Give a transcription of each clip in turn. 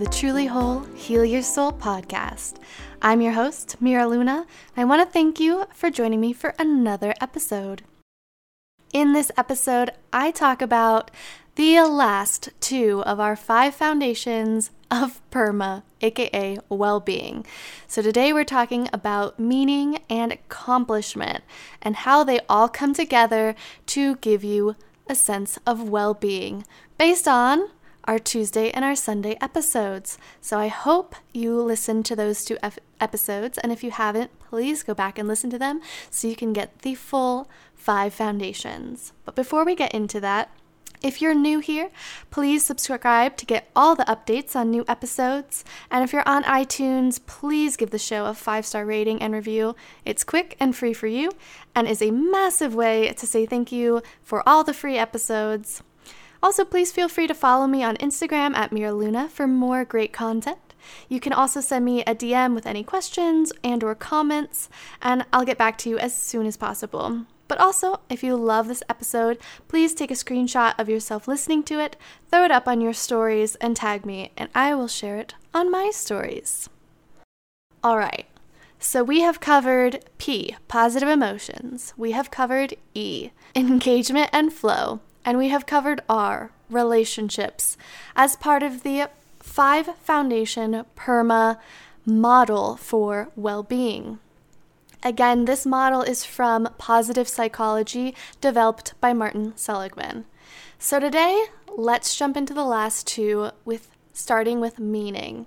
the Truly Whole Heal Your Soul podcast. I'm your host, Mira Luna. I want to thank you for joining me for another episode. In this episode, I talk about the last two of our five foundations of PERMA, aka well being. So, today we're talking about meaning and accomplishment and how they all come together to give you a sense of well being based on our Tuesday and our Sunday episodes. So I hope you listened to those two ep- episodes. And if you haven't, please go back and listen to them so you can get the full five foundations. But before we get into that, if you're new here, please subscribe to get all the updates on new episodes. And if you're on iTunes, please give the show a five star rating and review. It's quick and free for you and is a massive way to say thank you for all the free episodes. Also, please feel free to follow me on Instagram at Mira Luna for more great content. You can also send me a DM with any questions and or comments, and I'll get back to you as soon as possible. But also, if you love this episode, please take a screenshot of yourself listening to it, throw it up on your stories, and tag me, and I will share it on my stories. All right, so we have covered P, positive emotions. We have covered E, engagement and flow and we have covered R, relationships, as part of the five foundation PERMA model for well being. Again, this model is from Positive Psychology, developed by Martin Seligman. So today, let's jump into the last two with starting with meaning.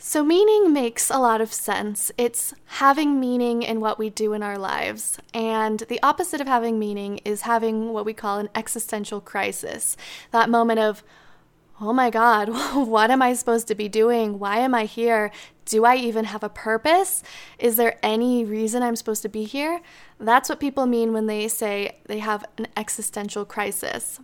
So, meaning makes a lot of sense. It's having meaning in what we do in our lives. And the opposite of having meaning is having what we call an existential crisis. That moment of, oh my God, what am I supposed to be doing? Why am I here? Do I even have a purpose? Is there any reason I'm supposed to be here? That's what people mean when they say they have an existential crisis.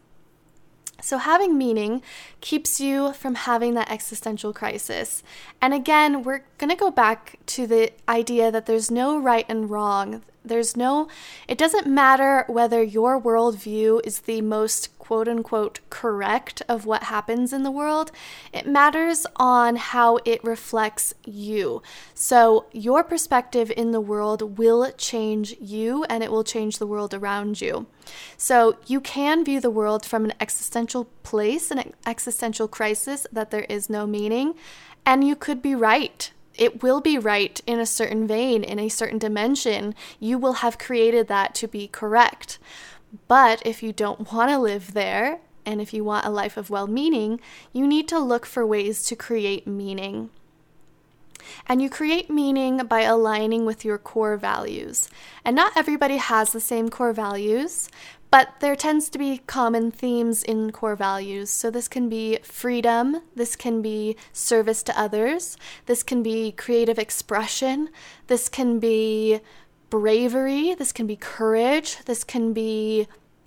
So, having meaning keeps you from having that existential crisis. And again, we're going to go back to the idea that there's no right and wrong. There's no, it doesn't matter whether your worldview is the most quote unquote correct of what happens in the world. It matters on how it reflects you. So, your perspective in the world will change you and it will change the world around you. So, you can view the world from an existential place, an existential crisis that there is no meaning, and you could be right it will be right in a certain vein, in a certain dimension. You will have created that to be correct. But if you don't want to live there, and if you want a life of well meaning, you need to look for ways to create meaning. And you create meaning by aligning with your core values. And not everybody has the same core values, but there tends to be common themes in core values. So this can be freedom, this can be service to others, this can be creative expression, this can be bravery, this can be courage, this can be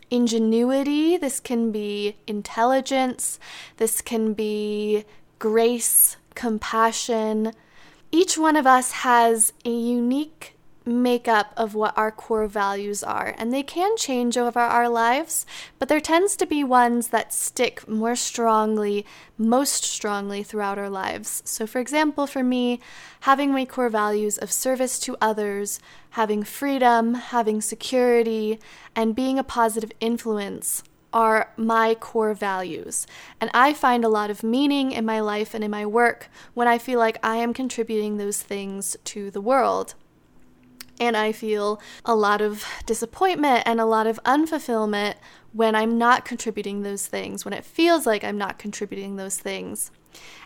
ingenuity, this can be intelligence, this can be grace, compassion. Each one of us has a unique makeup of what our core values are, and they can change over our lives, but there tends to be ones that stick more strongly, most strongly throughout our lives. So, for example, for me, having my core values of service to others, having freedom, having security, and being a positive influence are my core values. And I find a lot of meaning in my life and in my work when I feel like I am contributing those things to the world and I feel a lot of disappointment and a lot of unfulfillment when I'm not contributing those things, when it feels like I'm not contributing those things.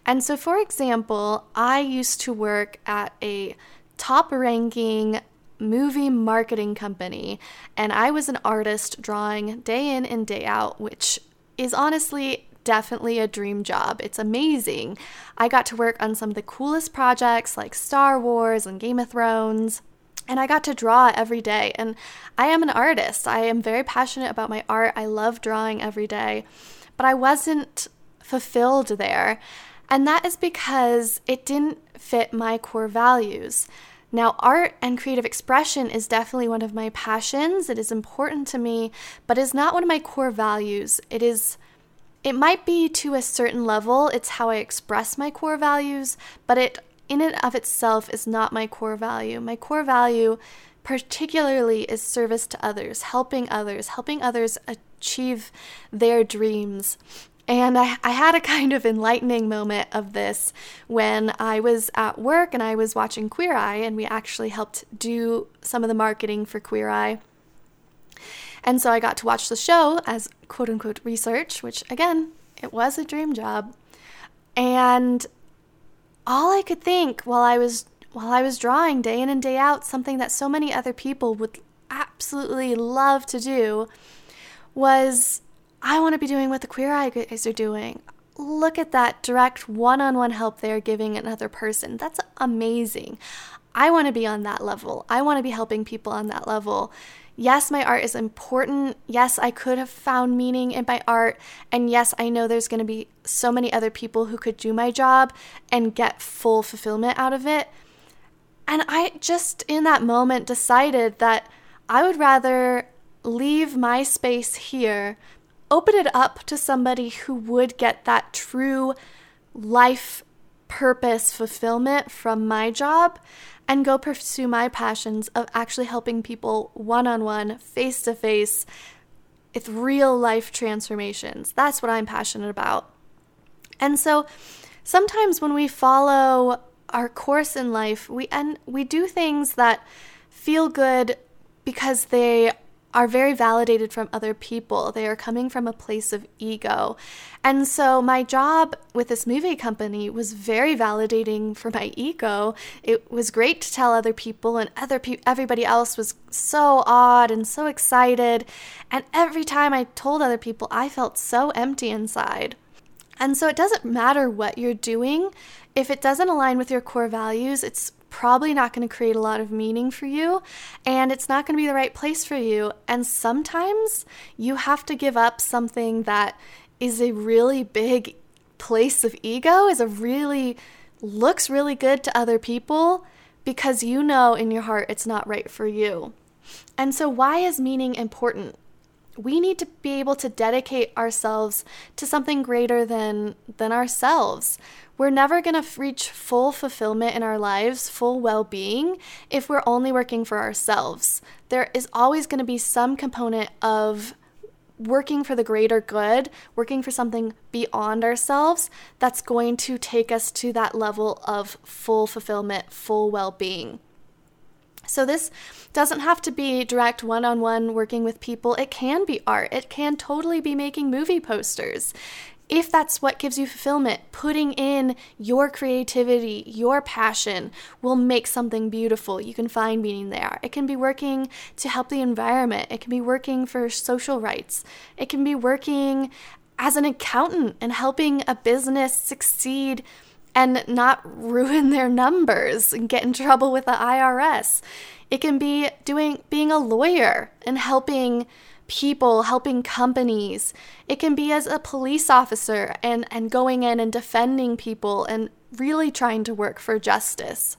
And so, for example, I used to work at a top ranking movie marketing company, and I was an artist drawing day in and day out, which is honestly definitely a dream job. It's amazing. I got to work on some of the coolest projects like Star Wars and Game of Thrones. And I got to draw every day. And I am an artist. I am very passionate about my art. I love drawing every day. But I wasn't fulfilled there. And that is because it didn't fit my core values. Now, art and creative expression is definitely one of my passions. It is important to me, but is not one of my core values. It is it might be to a certain level, it's how I express my core values, but it in and of itself is not my core value. My core value particularly is service to others, helping others, helping others achieve their dreams. And I, I, had a kind of enlightening moment of this when I was at work and I was watching Queer Eye, and we actually helped do some of the marketing for Queer Eye. And so I got to watch the show as quote unquote research, which again, it was a dream job. And all I could think while I was while I was drawing day in and day out something that so many other people would absolutely love to do was I want to be doing what the Queer Eye guys are doing. Look at that direct one on one help they're giving another person. That's amazing. I want to be on that level. I want to be helping people on that level. Yes, my art is important. Yes, I could have found meaning in my art. And yes, I know there's going to be so many other people who could do my job and get full fulfillment out of it. And I just, in that moment, decided that I would rather leave my space here, open it up to somebody who would get that true life purpose fulfillment from my job and go pursue my passions of actually helping people one on one, face to face, with real life transformations. That's what I'm passionate about. And so sometimes when we follow our course in life, we and we do things that feel good because they are very validated from other people. They are coming from a place of ego. And so my job with this movie company was very validating for my ego. It was great to tell other people and other pe- everybody else was so awed and so excited. And every time I told other people, I felt so empty inside. And so it doesn't matter what you're doing. If it doesn't align with your core values, it's probably not going to create a lot of meaning for you and it's not going to be the right place for you. And sometimes you have to give up something that is a really big place of ego, is a really looks really good to other people because you know in your heart it's not right for you. And so, why is meaning important? we need to be able to dedicate ourselves to something greater than than ourselves. We're never going to reach full fulfillment in our lives, full well-being if we're only working for ourselves. There is always going to be some component of working for the greater good, working for something beyond ourselves that's going to take us to that level of full fulfillment, full well-being. So, this doesn't have to be direct one on one working with people. It can be art. It can totally be making movie posters. If that's what gives you fulfillment, putting in your creativity, your passion will make something beautiful. You can find meaning there. It can be working to help the environment, it can be working for social rights, it can be working as an accountant and helping a business succeed and not ruin their numbers and get in trouble with the IRS. It can be doing being a lawyer and helping people, helping companies. It can be as a police officer and, and going in and defending people and really trying to work for justice.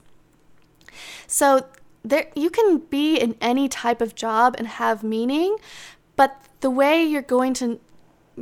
So there you can be in any type of job and have meaning, but the way you're going to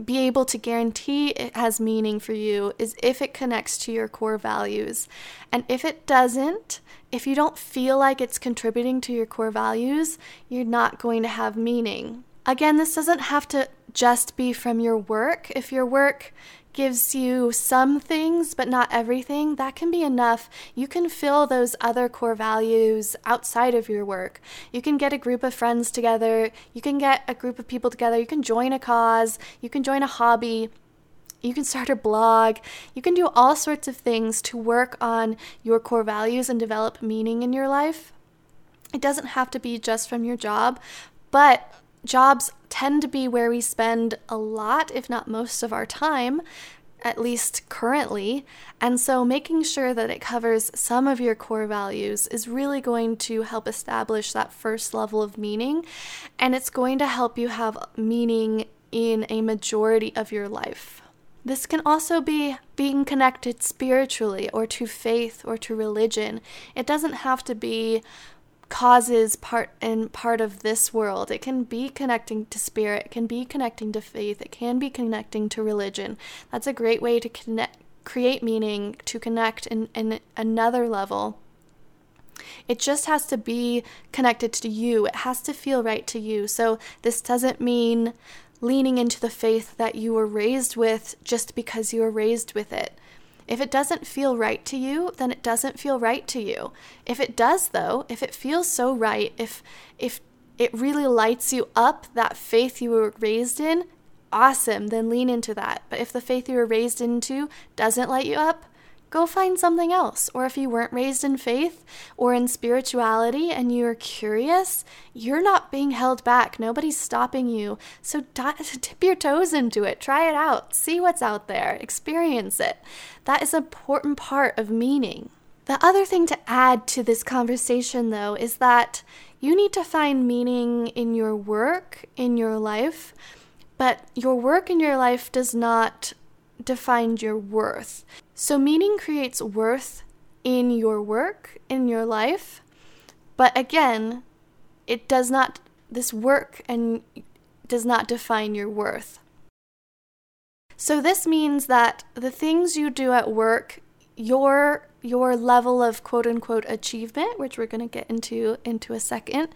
be able to guarantee it has meaning for you is if it connects to your core values. And if it doesn't, if you don't feel like it's contributing to your core values, you're not going to have meaning. Again, this doesn't have to just be from your work. If your work gives you some things but not everything, that can be enough. You can fill those other core values outside of your work. You can get a group of friends together, you can get a group of people together, you can join a cause, you can join a hobby. You can start a blog. You can do all sorts of things to work on your core values and develop meaning in your life. It doesn't have to be just from your job, but jobs tend to be where we spend a lot, if not most of our time, at least currently. And so making sure that it covers some of your core values is really going to help establish that first level of meaning. And it's going to help you have meaning in a majority of your life. This can also be being connected spiritually or to faith or to religion. It doesn't have to be causes part and part of this world. It can be connecting to spirit, it can be connecting to faith, it can be connecting to religion. That's a great way to connect create meaning, to connect in, in another level. It just has to be connected to you. It has to feel right to you. So, this doesn't mean leaning into the faith that you were raised with just because you were raised with it. If it doesn't feel right to you, then it doesn't feel right to you. If it does though, if it feels so right, if if it really lights you up that faith you were raised in, awesome, then lean into that. But if the faith you were raised into doesn't light you up, go find something else. Or if you weren't raised in faith or in spirituality and you're curious, you're not being held back. Nobody's stopping you. So dip your toes into it, try it out, see what's out there, experience it. That is an important part of meaning. The other thing to add to this conversation, though, is that you need to find meaning in your work, in your life, but your work in your life does not define your worth. So, meaning creates worth in your work, in your life. But again, it does not, this work and does not define your worth. So, this means that the things you do at work, your your level of quote unquote achievement, which we're going to get into into a second,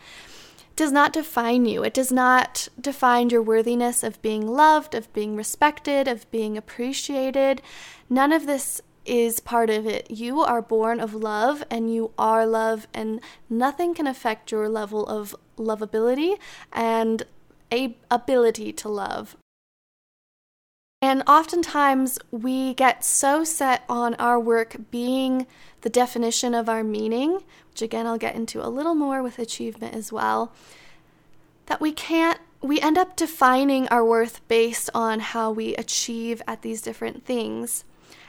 does not define you. It does not define your worthiness of being loved, of being respected, of being appreciated. None of this is part of it. You are born of love and you are love, and nothing can affect your level of lovability and ability to love. And oftentimes we get so set on our work being the definition of our meaning, which again I'll get into a little more with achievement as well, that we can't, we end up defining our worth based on how we achieve at these different things.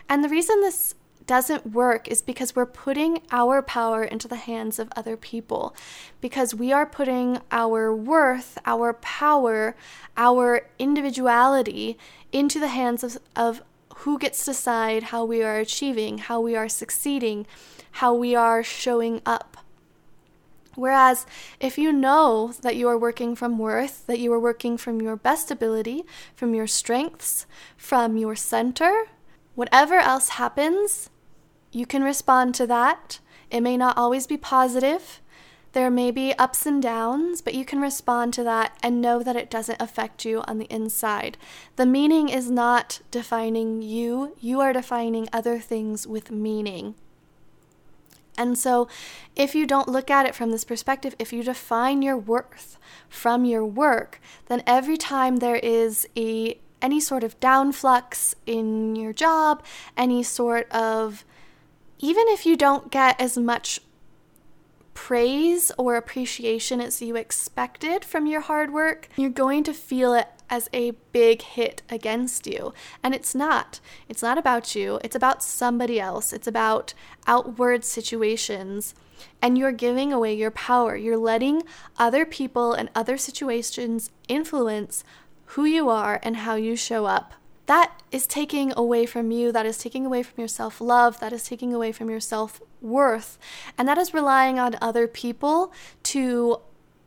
And the reason this doesn't work is because we're putting our power into the hands of other people. Because we are putting our worth, our power, our individuality into the hands of, of who gets to decide how we are achieving, how we are succeeding, how we are showing up. Whereas if you know that you are working from worth, that you are working from your best ability, from your strengths, from your center, whatever else happens, you can respond to that. It may not always be positive. There may be ups and downs, but you can respond to that and know that it doesn't affect you on the inside. The meaning is not defining you, you are defining other things with meaning. And so, if you don't look at it from this perspective, if you define your worth from your work, then every time there is a any sort of downflux in your job, any sort of even if you don't get as much praise or appreciation as you expected from your hard work, you're going to feel it as a big hit against you. And it's not. It's not about you, it's about somebody else, it's about outward situations. And you're giving away your power. You're letting other people and other situations influence who you are and how you show up that is taking away from you, that is taking away from your self love, that is taking away from your self worth, and that is relying on other people to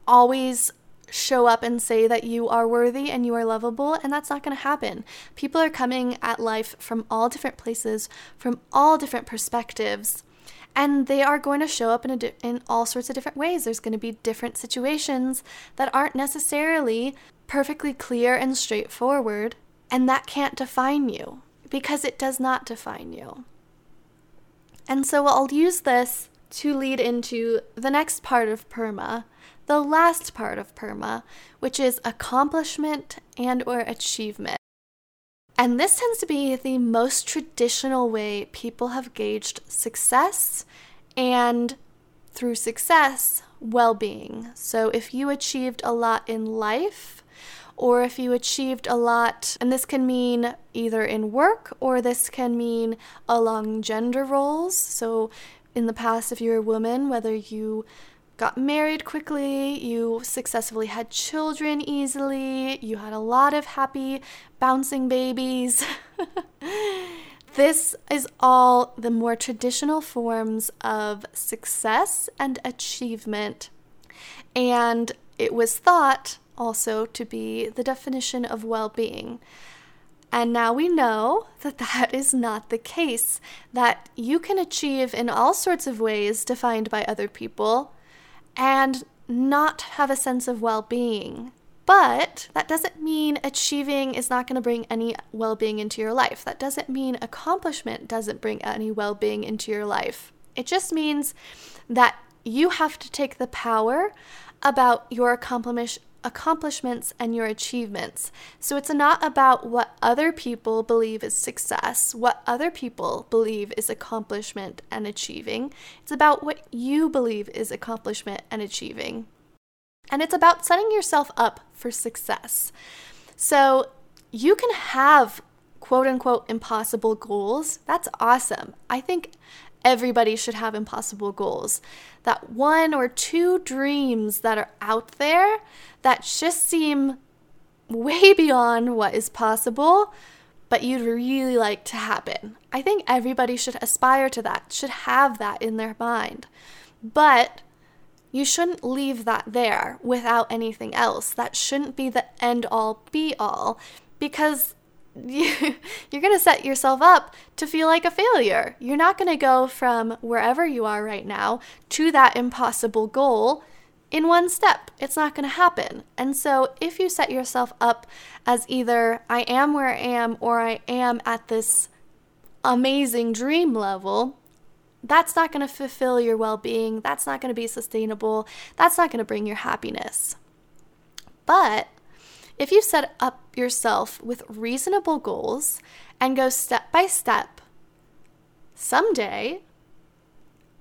always show up and say that you are worthy and you are lovable, and that's not going to happen. People are coming at life from all different places, from all different perspectives. And they are going to show up in, di- in all sorts of different ways. There's going to be different situations that aren't necessarily perfectly clear and straightforward. And that can't define you because it does not define you. And so I'll use this to lead into the next part of PERMA, the last part of PERMA, which is accomplishment and or achievement. And this tends to be the most traditional way people have gauged success and through success, well-being. So if you achieved a lot in life, or if you achieved a lot, and this can mean either in work or this can mean along gender roles. So, in the past, if you're a woman, whether you got married quickly, you successfully had children easily, you had a lot of happy bouncing babies. This is all the more traditional forms of success and achievement. And it was thought also to be the definition of well being. And now we know that that is not the case, that you can achieve in all sorts of ways defined by other people and not have a sense of well being. But that doesn't mean achieving is not going to bring any well being into your life. That doesn't mean accomplishment doesn't bring any well being into your life. It just means that you have to take the power about your accomplish- accomplishments and your achievements. So it's not about what other people believe is success, what other people believe is accomplishment and achieving. It's about what you believe is accomplishment and achieving. And it's about setting yourself up for success. So you can have quote unquote impossible goals. That's awesome. I think everybody should have impossible goals. That one or two dreams that are out there that just seem way beyond what is possible, but you'd really like to happen. I think everybody should aspire to that, should have that in their mind. But you shouldn't leave that there without anything else. That shouldn't be the end all be all because you're going to set yourself up to feel like a failure. You're not going to go from wherever you are right now to that impossible goal in one step. It's not going to happen. And so, if you set yourself up as either I am where I am or I am at this amazing dream level, that's not going to fulfill your well being. That's not going to be sustainable. That's not going to bring your happiness. But if you set up yourself with reasonable goals and go step by step, someday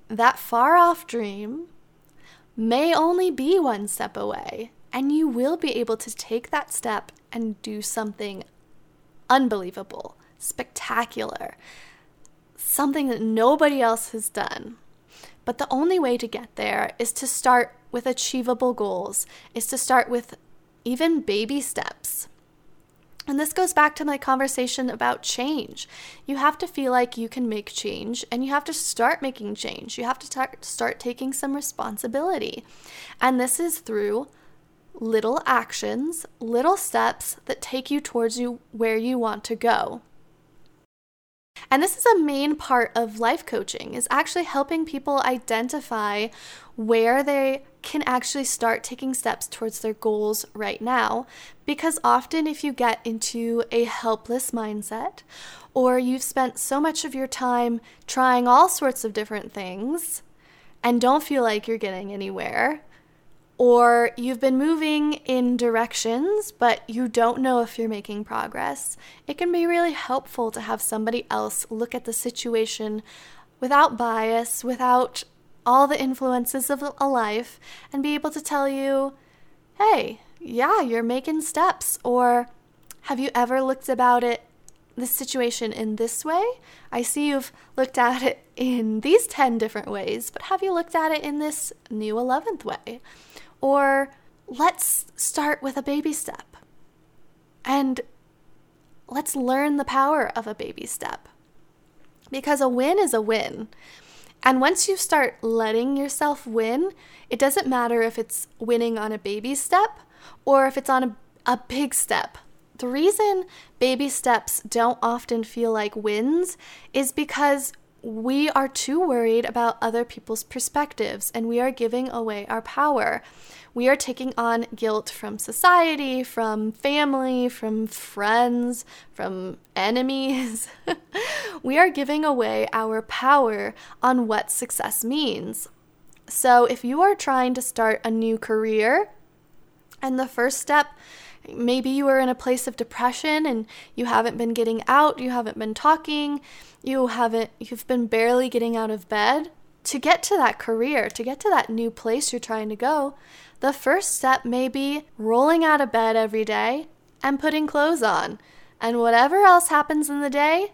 that far off dream may only be one step away, and you will be able to take that step and do something unbelievable, spectacular, something that nobody else has done. But the only way to get there is to start with achievable goals, is to start with even baby steps. And this goes back to my conversation about change. You have to feel like you can make change and you have to start making change. You have to start, taking some responsibility. And this is through little actions, little steps that take you towards you where you want to go. And this is a main part of life coaching is actually helping people identify where they can actually start taking steps towards their goals right now. Because often if you get into a helpless mindset or you've spent so much of your time trying all sorts of different things and don't feel like you're getting anywhere or you've been moving in directions, but you don't know if you're making progress, it can be really helpful to have somebody else look at the situation without bias, without all the influences of a life, and be able to tell you, hey, yeah, you're making steps, or have you ever looked about it this situation in this way? I see you've looked at it in these 10 different ways, but have you looked at it in this new 11th way? Or let's start with a baby step and let's learn the power of a baby step. Because a win is a win. And once you start letting yourself win, it doesn't matter if it's winning on a baby step or if it's on a, a big step. The reason baby steps don't often feel like wins is because we are too worried about other people's perspectives and we are giving away our power. We are taking on guilt from society, from family, from friends, from enemies. we are giving away our power on what success means. So, if you are trying to start a new career, and the first step maybe you are in a place of depression and you haven't been getting out, you haven't been talking, you haven't you've been barely getting out of bed to get to that career, to get to that new place you're trying to go. The first step may be rolling out of bed every day and putting clothes on. And whatever else happens in the day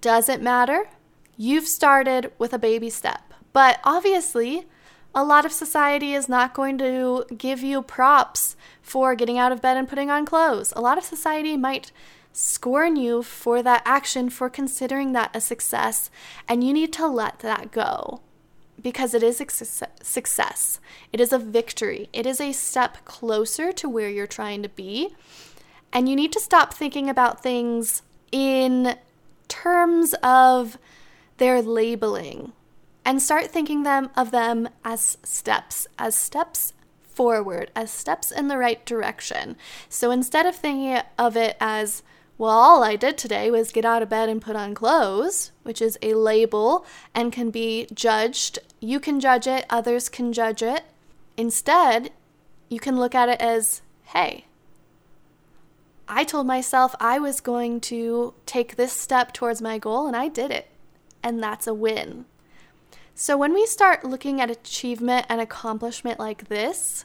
doesn't matter. You've started with a baby step. But obviously, a lot of society is not going to give you props for getting out of bed and putting on clothes. A lot of society might scorn you for that action, for considering that a success, and you need to let that go because it is a success. It is a victory. It is a step closer to where you're trying to be. And you need to stop thinking about things in terms of their labeling and start thinking them of them as steps, as steps forward, as steps in the right direction. So instead of thinking of it as well, all I did today was get out of bed and put on clothes, which is a label and can be judged. You can judge it, others can judge it. Instead, you can look at it as hey, I told myself I was going to take this step towards my goal, and I did it. And that's a win. So when we start looking at achievement and accomplishment like this,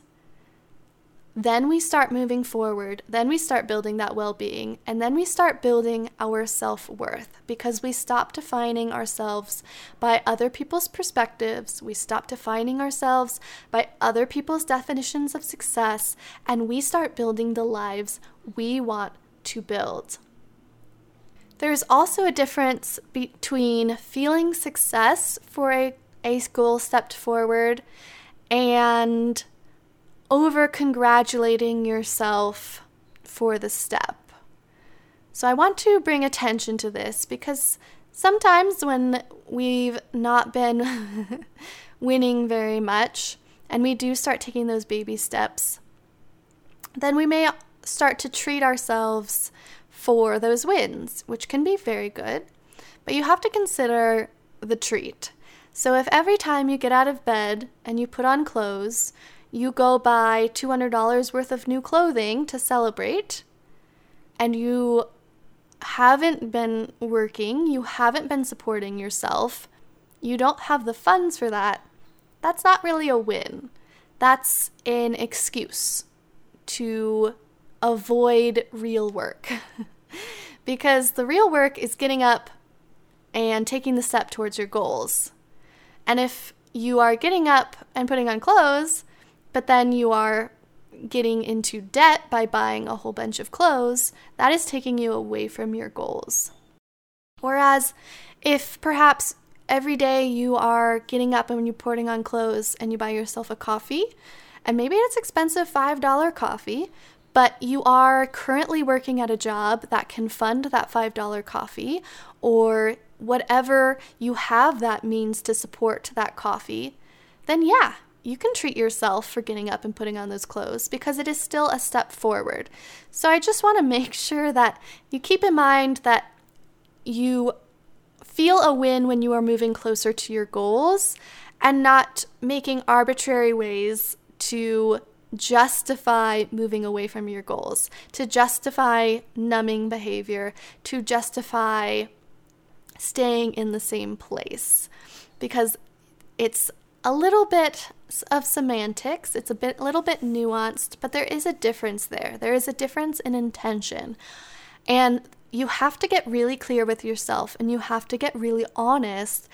then we start moving forward. Then we start building that well being. And then we start building our self worth because we stop defining ourselves by other people's perspectives. We stop defining ourselves by other people's definitions of success. And we start building the lives we want to build. There's also a difference between feeling success for a, a goal stepped forward and over congratulating yourself for the step. So I want to bring attention to this because sometimes when we've not been winning very much and we do start taking those baby steps, then we may start to treat ourselves for those wins, which can be very good. But you have to consider the treat. So if every time you get out of bed and you put on clothes, you go buy $200 worth of new clothing to celebrate, and you haven't been working, you haven't been supporting yourself, you don't have the funds for that, that's not really a win. That's an excuse to avoid real work. because the real work is getting up and taking the step towards your goals. And if you are getting up and putting on clothes, but then you are getting into debt by buying a whole bunch of clothes, that is taking you away from your goals. Whereas if perhaps every day you are getting up and you're putting on clothes and you buy yourself a coffee, and maybe it's expensive $5 coffee, but you are currently working at a job that can fund that $5 coffee or whatever you have that means to support that coffee, then yeah, you can treat yourself for getting up and putting on those clothes because it is still a step forward. So I just want to make sure that you keep in mind that you feel a win when you are moving closer to your goals and not making arbitrary ways to justify moving away from your goals, to justify numbing behavior, to justify staying in the same place because it's a little bit of semantics. It's a bit a little bit nuanced, but there is a difference there. There is a difference in intention. And you have to get really clear with yourself and you have to get really honest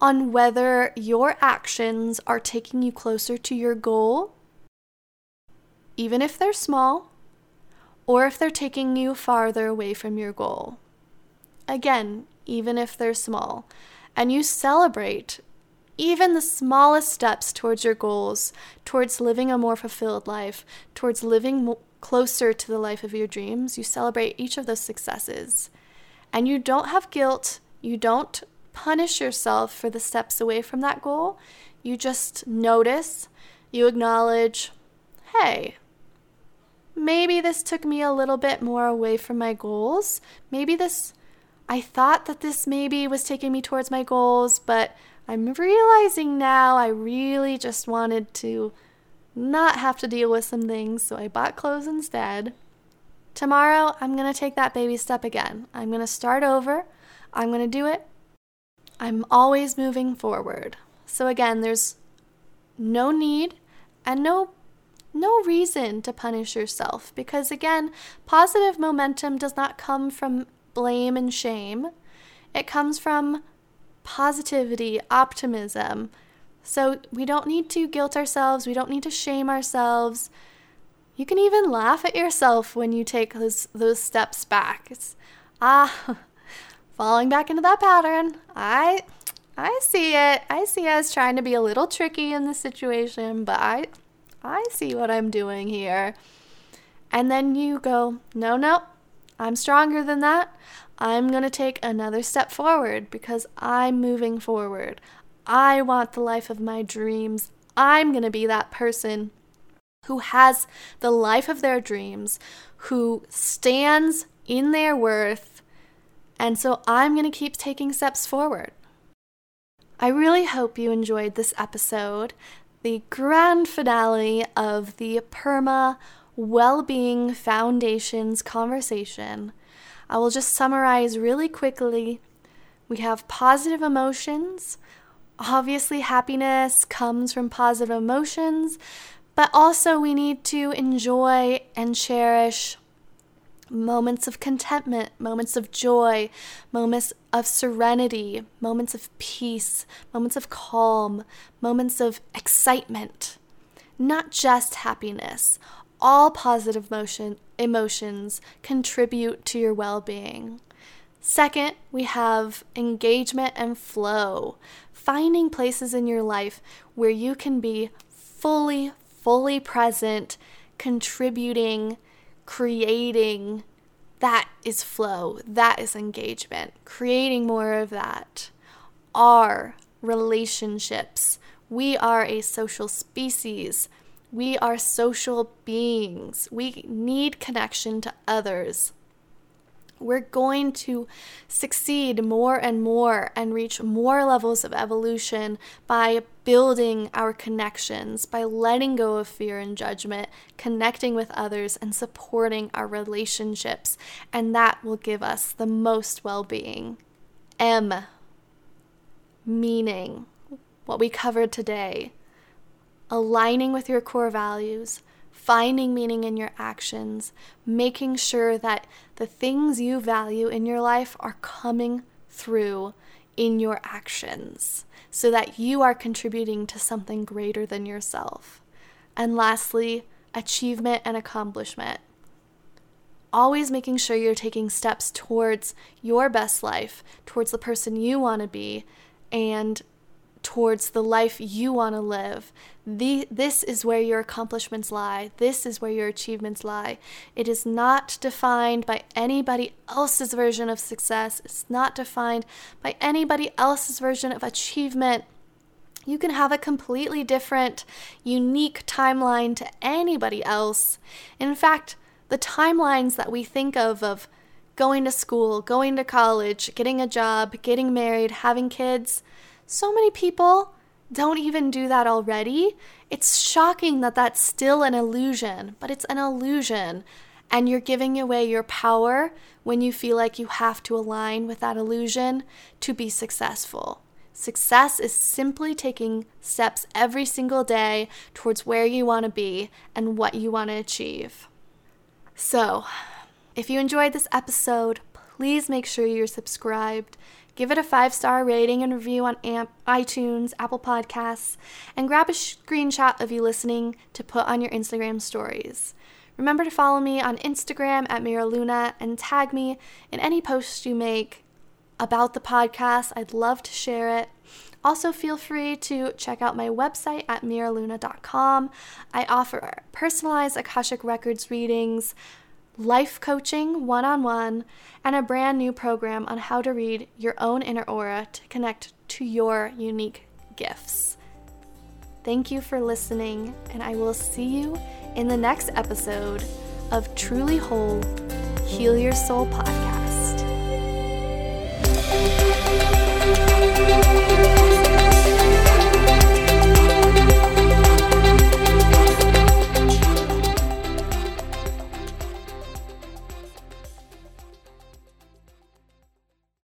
on whether your actions are taking you closer to your goal, even if they're small, or if they're taking you farther away from your goal. Again, even if they're small. And you celebrate even the smallest steps towards your goals, towards living a more fulfilled life, towards living mo- closer to the life of your dreams, you celebrate each of those successes. And you don't have guilt, you don't punish yourself for the steps away from that goal. You just notice, you acknowledge, hey, maybe this took me a little bit more away from my goals. Maybe this, I thought that this maybe was taking me towards my goals, but I'm realizing now I really just wanted to not have to deal with some things, so I bought clothes instead. Tomorrow, I'm going to take that baby step again. I'm going to start over. I'm going to do it. I'm always moving forward. So again, there's no need and no no reason to punish yourself because again, positive momentum does not come from blame and shame. It comes from positivity, optimism. So we don't need to guilt ourselves, we don't need to shame ourselves. You can even laugh at yourself when you take those, those steps back. It's, ah, falling back into that pattern. I I see it. I see us trying to be a little tricky in this situation, but I I see what I'm doing here. And then you go, "No, no. I'm stronger than that. I'm going to take another step forward because I'm moving forward. I want the life of my dreams. I'm going to be that person who has the life of their dreams, who stands in their worth. And so I'm going to keep taking steps forward. I really hope you enjoyed this episode, the grand finale of the PERMA Wellbeing Foundations conversation. I will just summarize really quickly. We have positive emotions. Obviously, happiness comes from positive emotions, but also we need to enjoy and cherish moments of contentment, moments of joy, moments of serenity, moments of peace, moments of calm, moments of excitement. Not just happiness. All positive motion, emotions contribute to your well being. Second, we have engagement and flow. Finding places in your life where you can be fully, fully present, contributing creating that is flow, that is engagement, creating more of that. Are relationships. We are a social species. We are social beings. We need connection to others we're going to succeed more and more and reach more levels of evolution by building our connections, by letting go of fear and judgment, connecting with others, and supporting our relationships. And that will give us the most well being. M, meaning, what we covered today, aligning with your core values finding meaning in your actions, making sure that the things you value in your life are coming through in your actions so that you are contributing to something greater than yourself. And lastly, achievement and accomplishment. Always making sure you're taking steps towards your best life, towards the person you want to be, and towards the life you want to live. The, this is where your accomplishments lie. This is where your achievements lie. It is not defined by anybody else's version of success. It's not defined by anybody else's version of achievement. You can have a completely different, unique timeline to anybody else. In fact, the timelines that we think of of going to school, going to college, getting a job, getting married, having kids, so many people don't even do that already. It's shocking that that's still an illusion, but it's an illusion. And you're giving away your power when you feel like you have to align with that illusion to be successful. Success is simply taking steps every single day towards where you want to be and what you want to achieve. So, if you enjoyed this episode, please make sure you're subscribed Give it a five star rating and review on Amp, iTunes, Apple Podcasts, and grab a screenshot of you listening to put on your Instagram stories. Remember to follow me on Instagram at Mira Luna and tag me in any posts you make about the podcast. I'd love to share it. Also, feel free to check out my website at miraluna.com. I offer personalized Akashic Records readings, life coaching one on one, and a brand new program on how to read your own inner aura to connect to your unique gifts. Thank you for listening, and I will see you in the next episode of Truly Whole Heal Your Soul podcast.